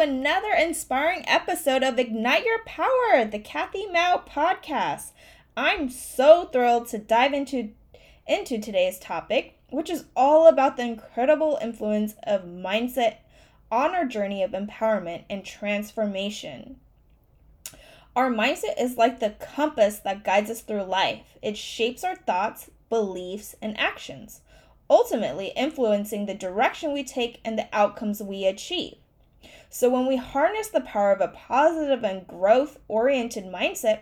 another inspiring episode of Ignite Your Power, the Kathy Mou podcast. I'm so thrilled to dive into into today's topic, which is all about the incredible influence of mindset on our journey of empowerment and transformation. Our mindset is like the compass that guides us through life. It shapes our thoughts, beliefs, and actions ultimately influencing the direction we take and the outcomes we achieve. So, when we harness the power of a positive and growth oriented mindset,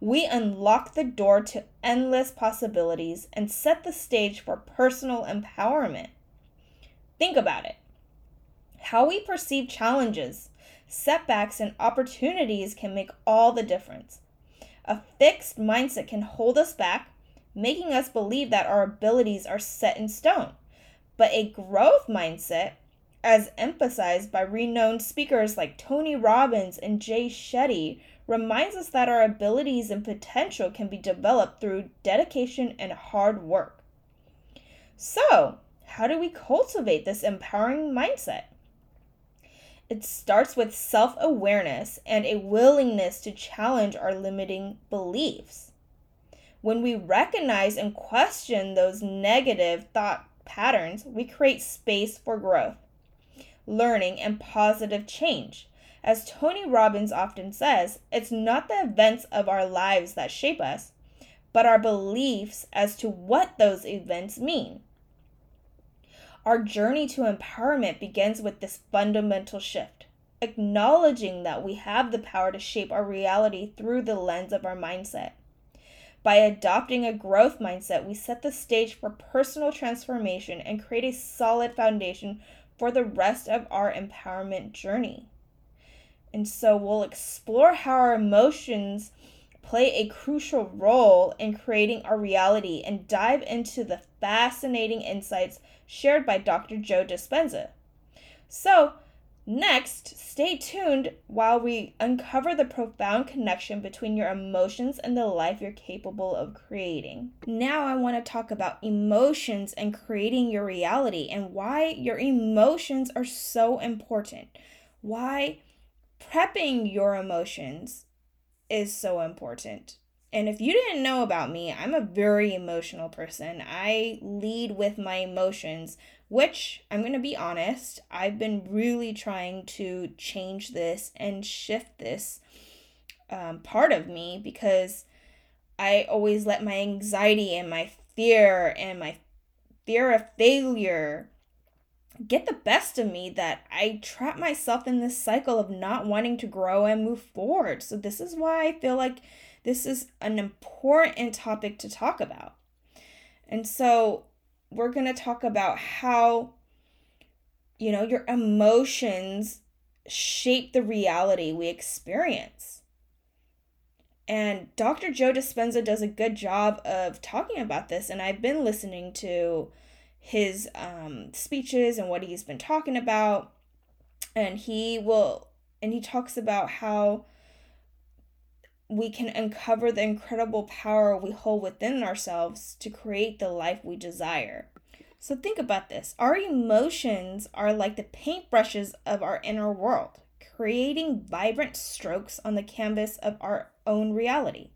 we unlock the door to endless possibilities and set the stage for personal empowerment. Think about it. How we perceive challenges, setbacks, and opportunities can make all the difference. A fixed mindset can hold us back making us believe that our abilities are set in stone. But a growth mindset, as emphasized by renowned speakers like Tony Robbins and Jay Shetty, reminds us that our abilities and potential can be developed through dedication and hard work. So, how do we cultivate this empowering mindset? It starts with self awareness and a willingness to challenge our limiting beliefs. When we recognize and question those negative thought patterns, we create space for growth, learning, and positive change. As Tony Robbins often says, it's not the events of our lives that shape us, but our beliefs as to what those events mean. Our journey to empowerment begins with this fundamental shift, acknowledging that we have the power to shape our reality through the lens of our mindset. By adopting a growth mindset, we set the stage for personal transformation and create a solid foundation for the rest of our empowerment journey. And so we'll explore how our emotions play a crucial role in creating our reality and dive into the fascinating insights shared by Dr. Joe Dispenza. So, Next, stay tuned while we uncover the profound connection between your emotions and the life you're capable of creating. Now, I want to talk about emotions and creating your reality and why your emotions are so important. Why prepping your emotions is so important. And if you didn't know about me, I'm a very emotional person. I lead with my emotions, which I'm going to be honest, I've been really trying to change this and shift this um, part of me because I always let my anxiety and my fear and my fear of failure get the best of me that I trap myself in this cycle of not wanting to grow and move forward. So, this is why I feel like this is an important topic to talk about. And so, we're going to talk about how, you know, your emotions shape the reality we experience. And Dr. Joe Dispenza does a good job of talking about this. And I've been listening to his um, speeches and what he's been talking about. And he will, and he talks about how we can uncover the incredible power we hold within ourselves to create the life we desire. So think about this. Our emotions are like the paintbrushes of our inner world, creating vibrant strokes on the canvas of our own reality.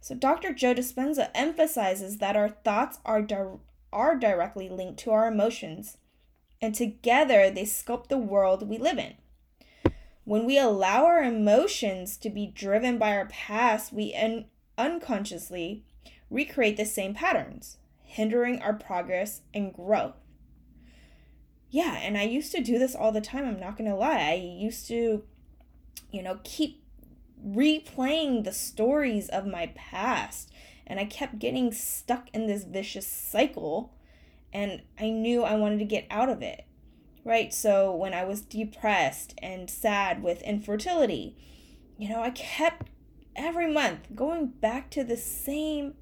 So Dr. Joe Dispenza emphasizes that our thoughts are di- are directly linked to our emotions, and together they sculpt the world we live in. When we allow our emotions to be driven by our past, we un- unconsciously recreate the same patterns, hindering our progress and growth. Yeah, and I used to do this all the time, I'm not going to lie. I used to, you know, keep replaying the stories of my past, and I kept getting stuck in this vicious cycle, and I knew I wanted to get out of it right? So when I was depressed and sad with infertility, you know, I kept every month going back to the same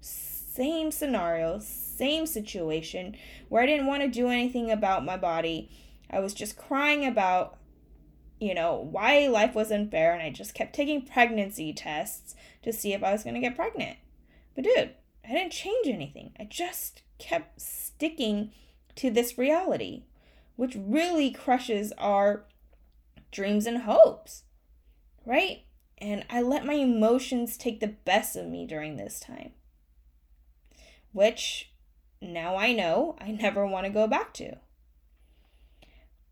same scenario, same situation where I didn't want to do anything about my body. I was just crying about you know, why life was unfair and I just kept taking pregnancy tests to see if I was going to get pregnant. But dude, I didn't change anything. I just kept sticking to this reality which really crushes our dreams and hopes, right? And I let my emotions take the best of me during this time, which now I know I never want to go back to.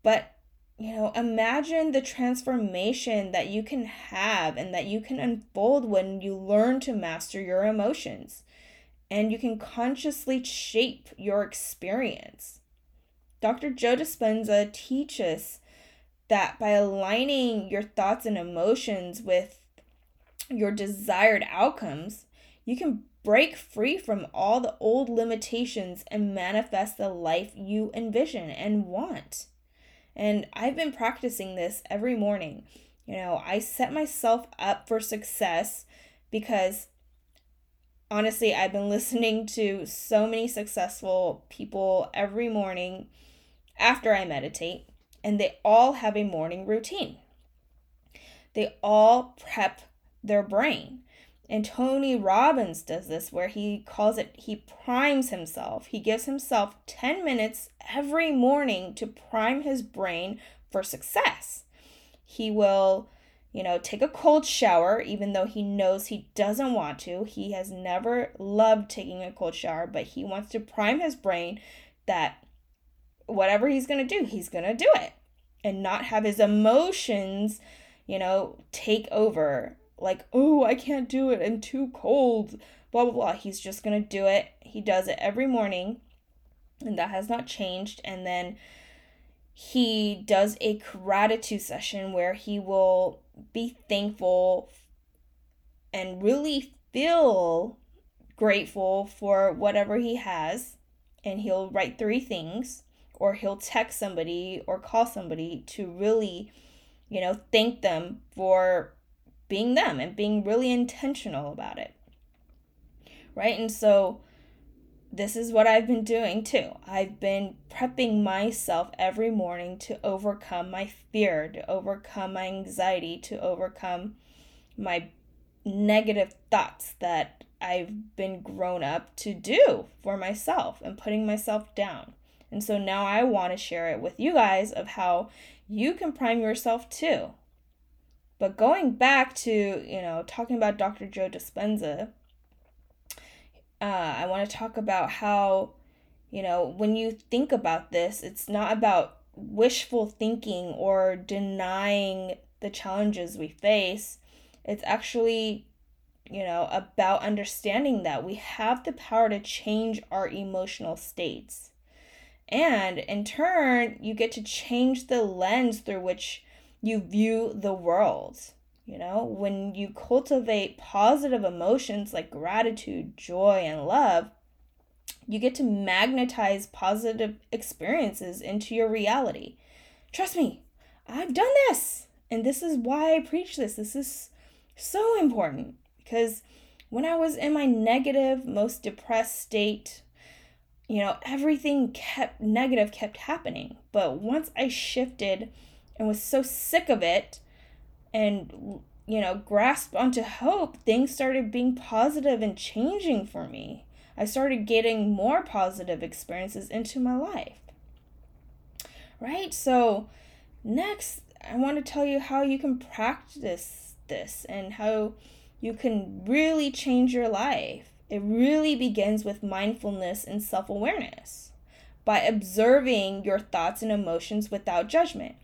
But, you know, imagine the transformation that you can have and that you can unfold when you learn to master your emotions and you can consciously shape your experience. Dr. Joe Dispenza teaches that by aligning your thoughts and emotions with your desired outcomes, you can break free from all the old limitations and manifest the life you envision and want. And I've been practicing this every morning. You know, I set myself up for success because honestly, I've been listening to so many successful people every morning after I meditate, and they all have a morning routine. They all prep their brain. And Tony Robbins does this where he calls it, he primes himself. He gives himself 10 minutes every morning to prime his brain for success. He will, you know, take a cold shower, even though he knows he doesn't want to. He has never loved taking a cold shower, but he wants to prime his brain that whatever he's going to do, he's going to do it and not have his emotions, you know, take over like, oh, I can't do it. I'm too cold. Blah, blah, blah. He's just going to do it. He does it every morning, and that has not changed. And then he does a gratitude session where he will be thankful and really feel grateful for whatever he has. And he'll write three things, or he'll text somebody or call somebody to really, you know, thank them for being them and being really intentional about it. Right? And so this is what I've been doing too. I've been prepping myself every morning to overcome my fear, to overcome my anxiety, to overcome my negative thoughts that I've been grown up to do for myself and putting myself down. And so now I want to share it with you guys of how you can prime yourself too. But going back to, you know, talking about Dr. Joe Dispenza, uh, I want to talk about how, you know, when you think about this, it's not about wishful thinking or denying the challenges we face. It's actually, you know, about understanding that we have the power to change our emotional states. And in turn, you get to change the lens through which you view the world. You know, when you cultivate positive emotions like gratitude, joy, and love, you get to magnetize positive experiences into your reality. Trust me, I've done this. And this is why I preach this. This is so important because when I was in my negative, most depressed state, you know, everything kept negative kept happening. But once I shifted and was so sick of it and you know grasped onto hope things started being positive and changing for me. I started getting more positive experiences into my life. Right? So next i want to tell you how you can practice this and how you can really change your life it really begins with mindfulness and self-awareness by observing your thoughts and emotions without judgment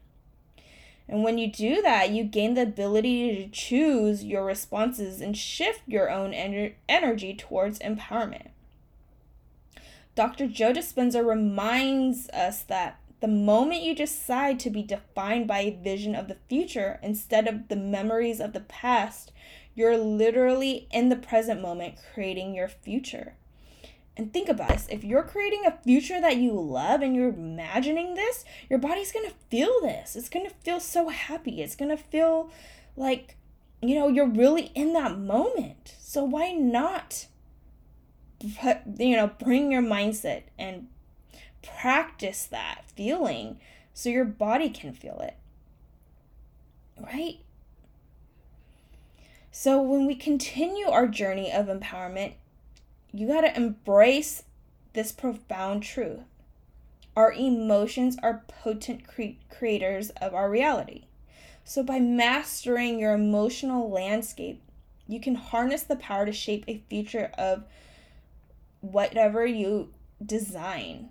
and when you do that, you gain the ability to choose your responses and shift your own ener- energy towards empowerment. Dr. Joe Dispenza reminds us that the moment you decide to be defined by a vision of the future instead of the memories of the past, you're literally in the present moment creating your future. And think about this if you're creating a future that you love and you're imagining this, your body's gonna feel this. It's gonna feel so happy. It's gonna feel like, you know, you're really in that moment. So why not, you know, bring your mindset and practice that feeling so your body can feel it? Right? So when we continue our journey of empowerment, you got to embrace this profound truth. Our emotions are potent cre- creators of our reality. So, by mastering your emotional landscape, you can harness the power to shape a future of whatever you design,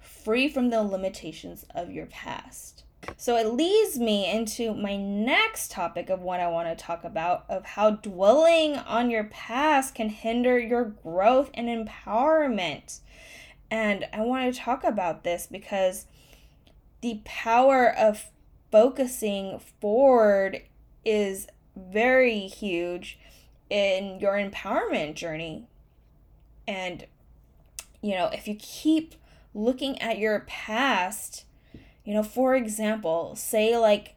free from the limitations of your past. So it leads me into my next topic of what I want to talk about of how dwelling on your past can hinder your growth and empowerment. And I want to talk about this because the power of focusing forward is very huge in your empowerment journey. And, you know, if you keep looking at your past, you know, for example, say like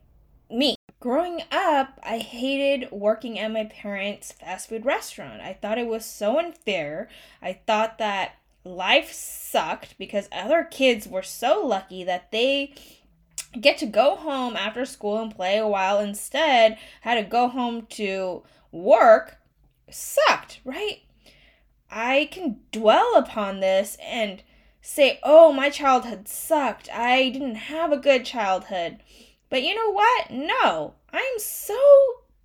me. Growing up, I hated working at my parents' fast food restaurant. I thought it was so unfair. I thought that life sucked because other kids were so lucky that they get to go home after school and play a while instead had to go home to work sucked right i can dwell upon this and say oh my childhood sucked. I didn't have a good childhood. But you know what? No. I'm so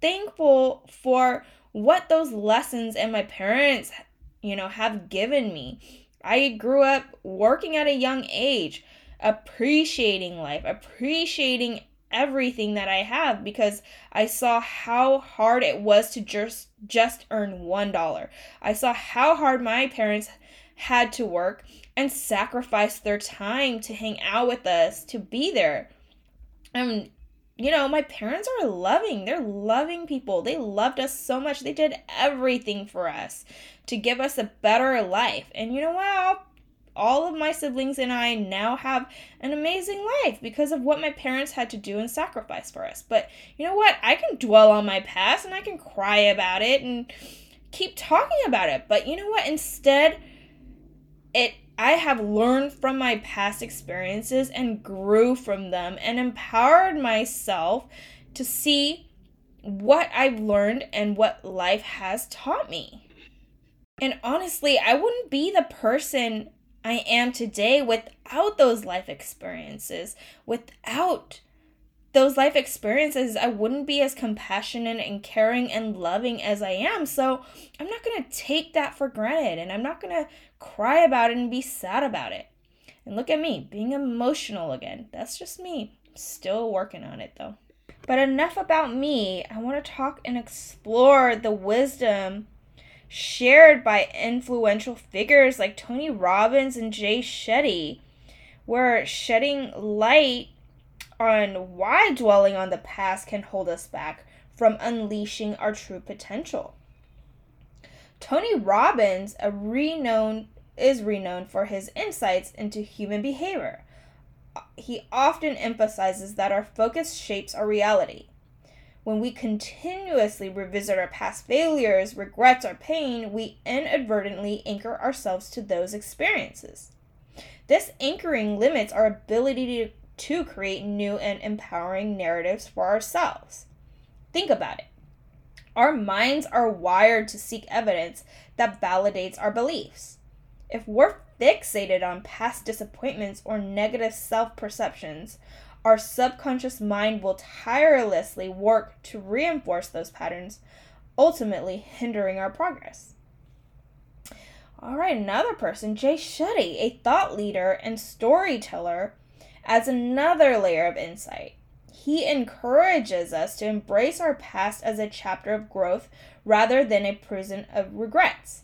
thankful for what those lessons and my parents you know have given me. I grew up working at a young age appreciating life, appreciating everything that I have because I saw how hard it was to just just earn $1. I saw how hard my parents had to work and sacrifice their time to hang out with us, to be there. And you know, my parents are loving. They're loving people. They loved us so much. They did everything for us to give us a better life. And you know what? All of my siblings and I now have an amazing life because of what my parents had to do and sacrifice for us. But you know what? I can dwell on my past and I can cry about it and keep talking about it. But you know what? Instead, it I have learned from my past experiences and grew from them and empowered myself to see what I've learned and what life has taught me. And honestly, I wouldn't be the person I am today without those life experiences. Without those life experiences, I wouldn't be as compassionate and caring and loving as I am. So I'm not going to take that for granted and I'm not going to cry about it and be sad about it. And look at me, being emotional again. That's just me. Still working on it though. But enough about me. I want to talk and explore the wisdom shared by influential figures like Tony Robbins and Jay Shetty, where shedding light on why dwelling on the past can hold us back from unleashing our true potential. Tony Robbins, a renowned is renowned for his insights into human behavior. He often emphasizes that our focus shapes our reality. When we continuously revisit our past failures, regrets, or pain, we inadvertently anchor ourselves to those experiences. This anchoring limits our ability to, create new and empowering narratives for ourselves. Think about it. Our minds are wired to seek evidence that validates our beliefs. If we're fixated on past disappointments or negative self perceptions, our subconscious mind will tirelessly work to reinforce those patterns, ultimately hindering our progress. All right, another person, Jay Shetty, a thought leader and storyteller, adds another layer of insight. He encourages us to embrace our past as a chapter of growth rather than a prison of regrets.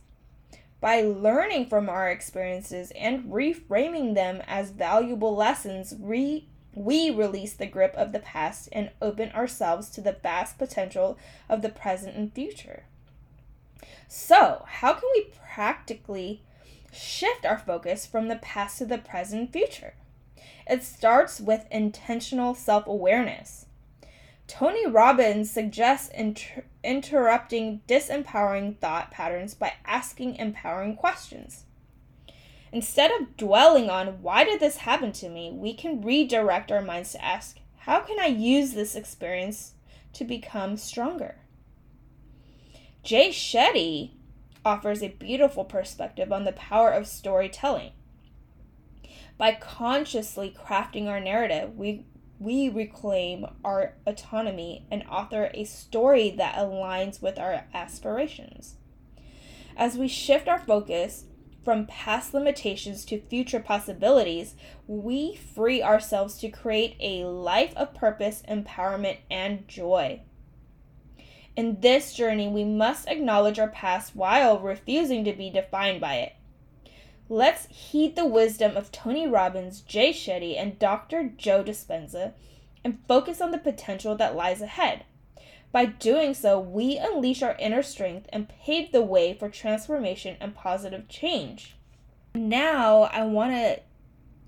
By learning from our experiences and reframing them as valuable lessons, re- we release the grip of the past and open ourselves to the vast potential of the present and future. So, how can we practically shift our focus from the past to the present and future? It starts with intentional self awareness. Tony Robbins suggests inter- interrupting disempowering thought patterns by asking empowering questions. Instead of dwelling on why did this happen to me, we can redirect our minds to ask, how can I use this experience to become stronger? Jay Shetty offers a beautiful perspective on the power of storytelling. By consciously crafting our narrative, we we reclaim our autonomy and author a story that aligns with our aspirations. As we shift our focus from past limitations to future possibilities, we free ourselves to create a life of purpose, empowerment, and joy. In this journey, we must acknowledge our past while refusing to be defined by it. Let's heed the wisdom of Tony Robbins, Jay Shetty, and Dr. Joe Dispenza and focus on the potential that lies ahead. By doing so, we unleash our inner strength and pave the way for transformation and positive change. Now, I want to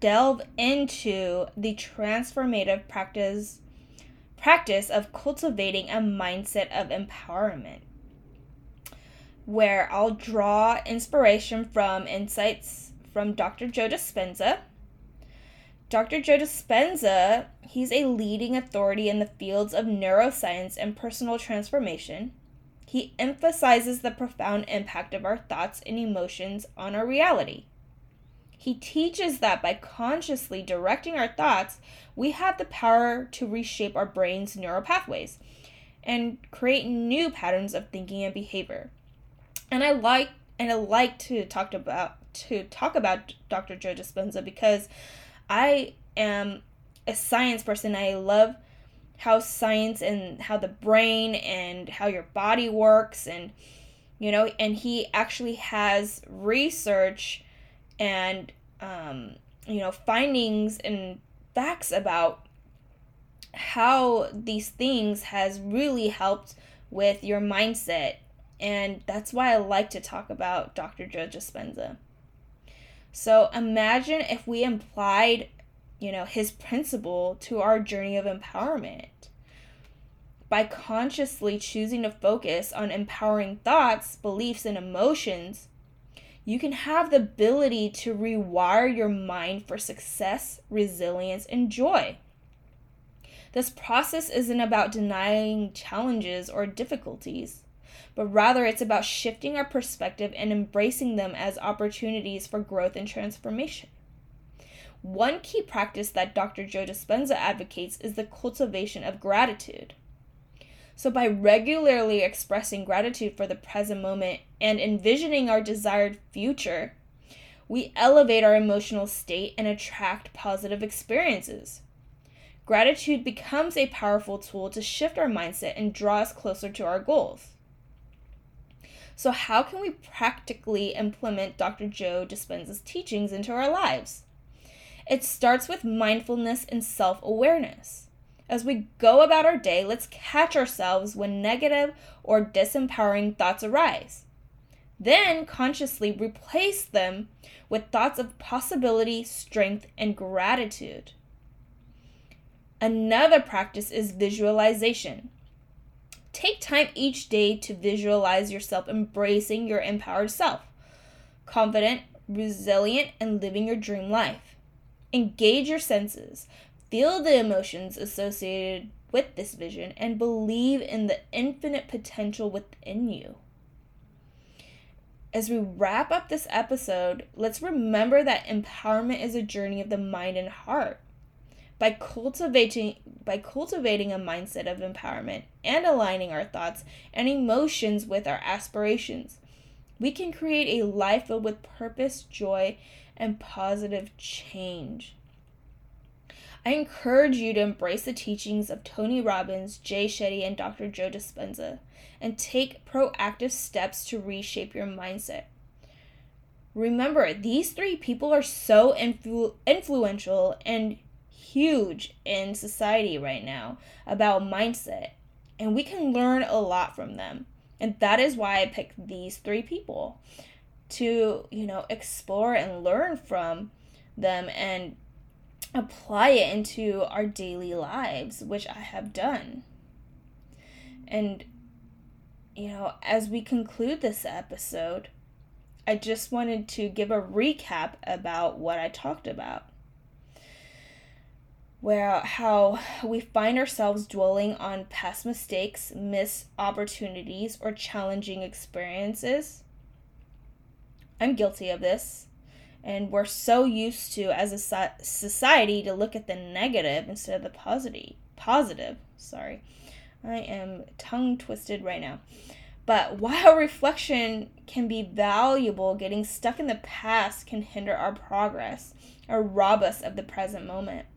delve into the transformative practice practice of cultivating a mindset of empowerment where I'll draw inspiration from insights from Dr. Joe Dispenza. Dr. Joe Dispenza, he's a leading authority in the fields of neuroscience and personal transformation. He emphasizes the profound impact of our thoughts and emotions on our reality. He teaches that by consciously directing our thoughts, we have the power to reshape our brain's neural pathways and create new patterns of thinking and behavior. And I like and I like to talk about to talk about Dr. Joe Dispenza because I am a science person. I love how science and how the brain and how your body works and you know and he actually has research and um, you know findings and facts about how these things has really helped with your mindset and that's why I like to talk about Dr. Joe Dispenza. So imagine if we applied, you know, his principle to our journey of empowerment. By consciously choosing to focus on empowering thoughts, beliefs, and emotions, you can have the ability to rewire your mind for success, resilience, and joy. This process isn't about denying challenges or difficulties, but rather it's about shifting our perspective and embracing them as opportunities for growth and transformation. One key practice that Dr. Joe Dispenza advocates is the cultivation of gratitude. So, by regularly expressing gratitude for the present moment and envisioning our desired future, we elevate our emotional state and attract positive experiences. Gratitude becomes a powerful tool to shift our mindset and draw us closer to our goals. So, how can we practically implement Dr. Joe Dispenza's teachings into our lives? It starts with mindfulness and self awareness. As we go about our day, let's catch ourselves when negative or disempowering thoughts arise. Then consciously replace them with thoughts of possibility, strength, and gratitude. Another practice is visualization. Take time each day to visualize yourself embracing your empowered self, confident, resilient, and living your dream life. Engage your senses. Feel the emotions associated with this vision and believe in the infinite potential within you. As we wrap up this episode, let's remember that empowerment is a journey of the mind and heart. By cultivating by cultivating a mindset of empowerment and aligning our thoughts and emotions with our aspirations, we can create a life filled with purpose, joy, and positive change. I encourage you to embrace the teachings of Tony Robbins, Jay Shetty, and Dr. Joe Dispenza and take proactive steps to reshape your mindset. Remember, these three people are so influ- influential and huge in society right now about mindset, and we can learn a lot from them. And that is why I picked these three people to, you know, explore and learn from them and apply it into our daily lives, which I have done. And, you know, as we conclude this episode, I just wanted to give a recap about what I talked about. Where how we find ourselves dwelling on past mistakes, missed opportunities, or challenging experiences. I'm guilty of this And we're so used to, as a society, to look at the negative instead of the positive. Positive, sorry. I am tongue twisted right now. But while reflection can be valuable, getting stuck in the past can hinder our progress or rob us of the present moment.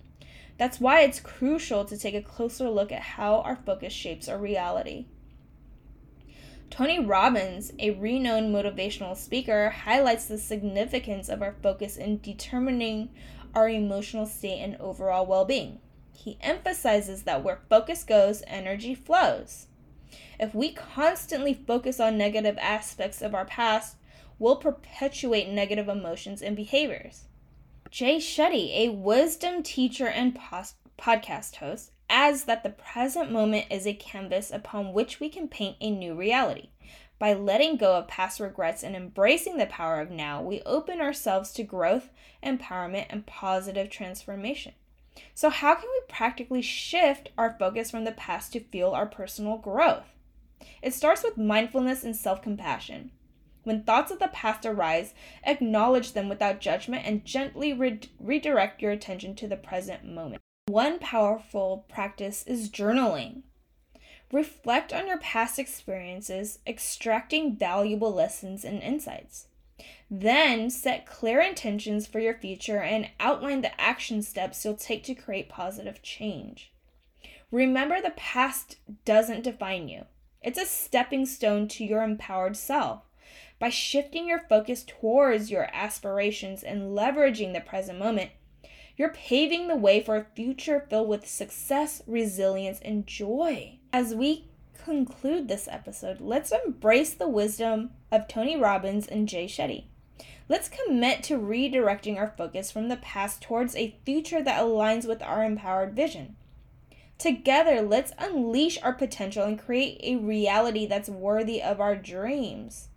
That's why it's crucial to take a closer look at how our focus shapes our reality. Tony Robbins, a renowned motivational speaker, highlights the significance of our focus in determining our emotional state and overall well being. He emphasizes that where focus goes, energy flows. If we constantly focus on negative aspects of our past, we'll perpetuate negative emotions and behaviors. Jay Shetty, a wisdom teacher and pos- podcast host, adds that the present moment is a canvas upon which we can paint a new reality. By letting go of past regrets and embracing the power of now, we open ourselves to growth, empowerment, and positive transformation. So, how can we practically shift our focus from the past to fuel our personal growth? It starts with mindfulness and self compassion. When thoughts of the past arise, acknowledge them without judgment and gently re- redirect your attention to the present moment. One powerful practice is journaling. Reflect on your past experiences, extracting valuable lessons and insights. Then set clear intentions for your future and outline the action steps you'll take to create positive change. Remember, the past doesn't define you, it's a stepping stone to your empowered self. By shifting your focus towards your aspirations and leveraging the present moment, you're paving the way for a future filled with success, resilience, and joy. As we conclude this episode, let's embrace the wisdom of Tony Robbins and Jay Shetty. Let's commit to redirecting our focus from the past towards a future that aligns with our empowered vision. Together, let's unleash our potential and create a reality that's worthy of our dreams.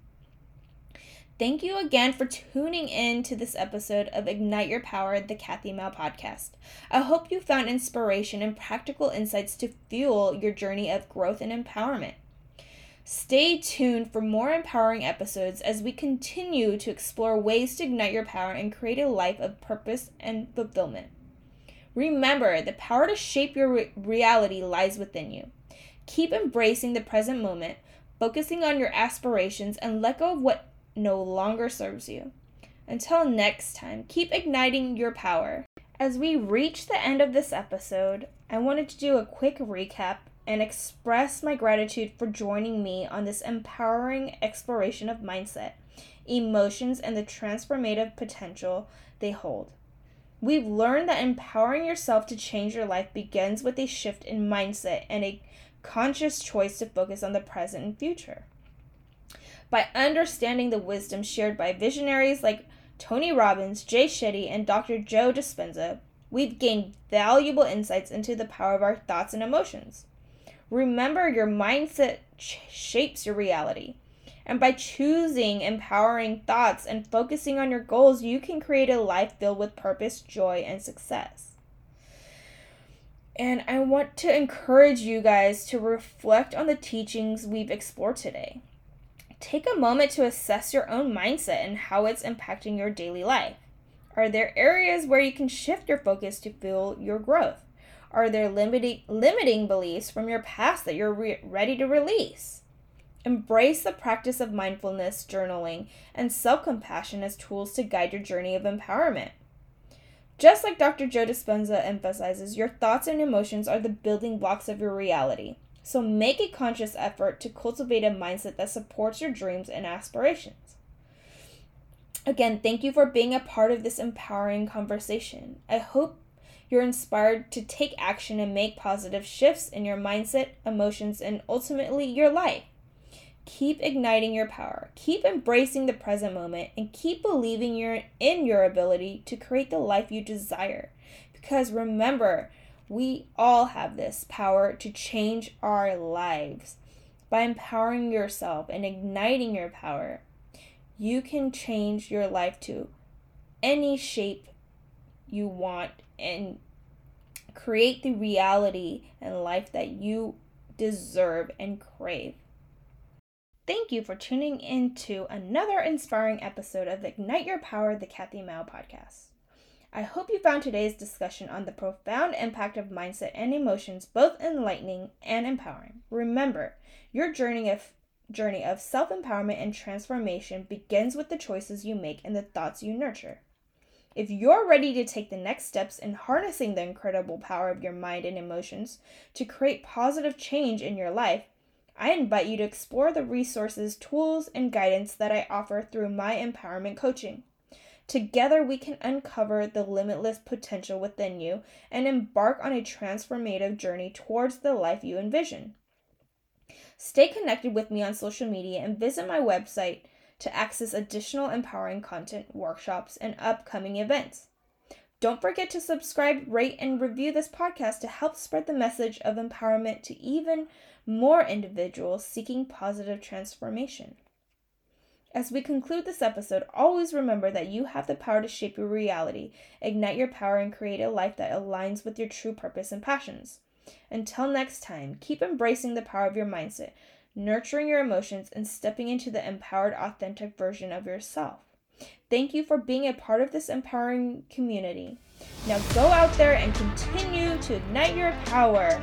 Thank you again for tuning in to this episode of Ignite Your Power, the Kathy Mou podcast. I hope you found inspiration and practical insights to fuel your journey of growth and empowerment. Stay tuned for more empowering episodes as we continue to explore ways to ignite your power and create a life of purpose and fulfillment. Remember, the power to shape your re- reality lies within you. Keep embracing the present moment, focusing on your aspirations, and let go of what no longer serves you. Until next time, keep igniting your power. As we reach the end of this episode, I wanted to do a quick recap and express my gratitude for joining me on this empowering exploration of mindset, emotions, and the transformative potential they hold. We've learned that empowering yourself to change your life begins with a shift in mindset and a conscious choice to focus on the present and future by understanding the wisdom shared by visionaries like Tony Robbins, Jay Shetty, and Dr. Joe Dispenza, we've gained valuable insights into the power of our thoughts and emotions. Remember, your mindset ch- shapes your reality. And by choosing empowering thoughts and focusing on your goals, you can create a life filled with purpose, joy, and success. And I want to encourage you guys to reflect on the teachings we've explored today take a moment to assess your own mindset and how it's impacting your daily life. Are there areas where you can shift your focus to fuel your growth? Are there limiting, limiting beliefs from your past that you're re- ready to release? Embrace the practice of mindfulness, journaling, and self compassion as tools to guide your journey of empowerment. Just like Dr. Joe Dispenza emphasizes, your thoughts and emotions are the building blocks of your reality. So make a conscious effort to cultivate a mindset that supports your dreams and aspirations. Again, thank you for being a part of this empowering conversation. I hope you're inspired to take action and make positive shifts in your mindset, emotions, and ultimately your life. Keep igniting your power. Keep embracing the present moment and keep believing your in your ability to create the life you desire. Because remember, we all have this power to change our lives. By empowering yourself and igniting your power, you can change your life to any shape you want and create the reality and life that you deserve and crave. Thank you for tuning in to another inspiring episode of Ignite Your Power, the Kathy Mou podcast. I hope you found today's discussion on the profound impact of mindset and emotions both enlightening and empowering. Remember, your journey of journey of self-empowerment and transformation begins with the choices you make and the thoughts you nurture. If you're ready to take the next steps in harnessing the incredible power of your mind and emotions to create positive change in your life, I invite you to explore the resources, tools, and guidance that I offer through my empowerment coaching. Together, we can uncover the limitless potential within you and embark on a transformative journey towards the life you envision. Stay connected with me on social media and visit my website to access additional empowering content, workshops, and upcoming events. Don't forget to subscribe, rate, and review this podcast to help spread the message of empowerment to even more individuals seeking positive transformation. As we conclude this episode, always remember that you have the power to shape your reality, ignite your power, and create a life that aligns with your true purpose and passions. Until next time, keep embracing the power of your mindset, nurturing your emotions, and stepping into the empowered, authentic version of yourself. Thank you for being a part of this empowering community. Now go out there and continue to ignite your power.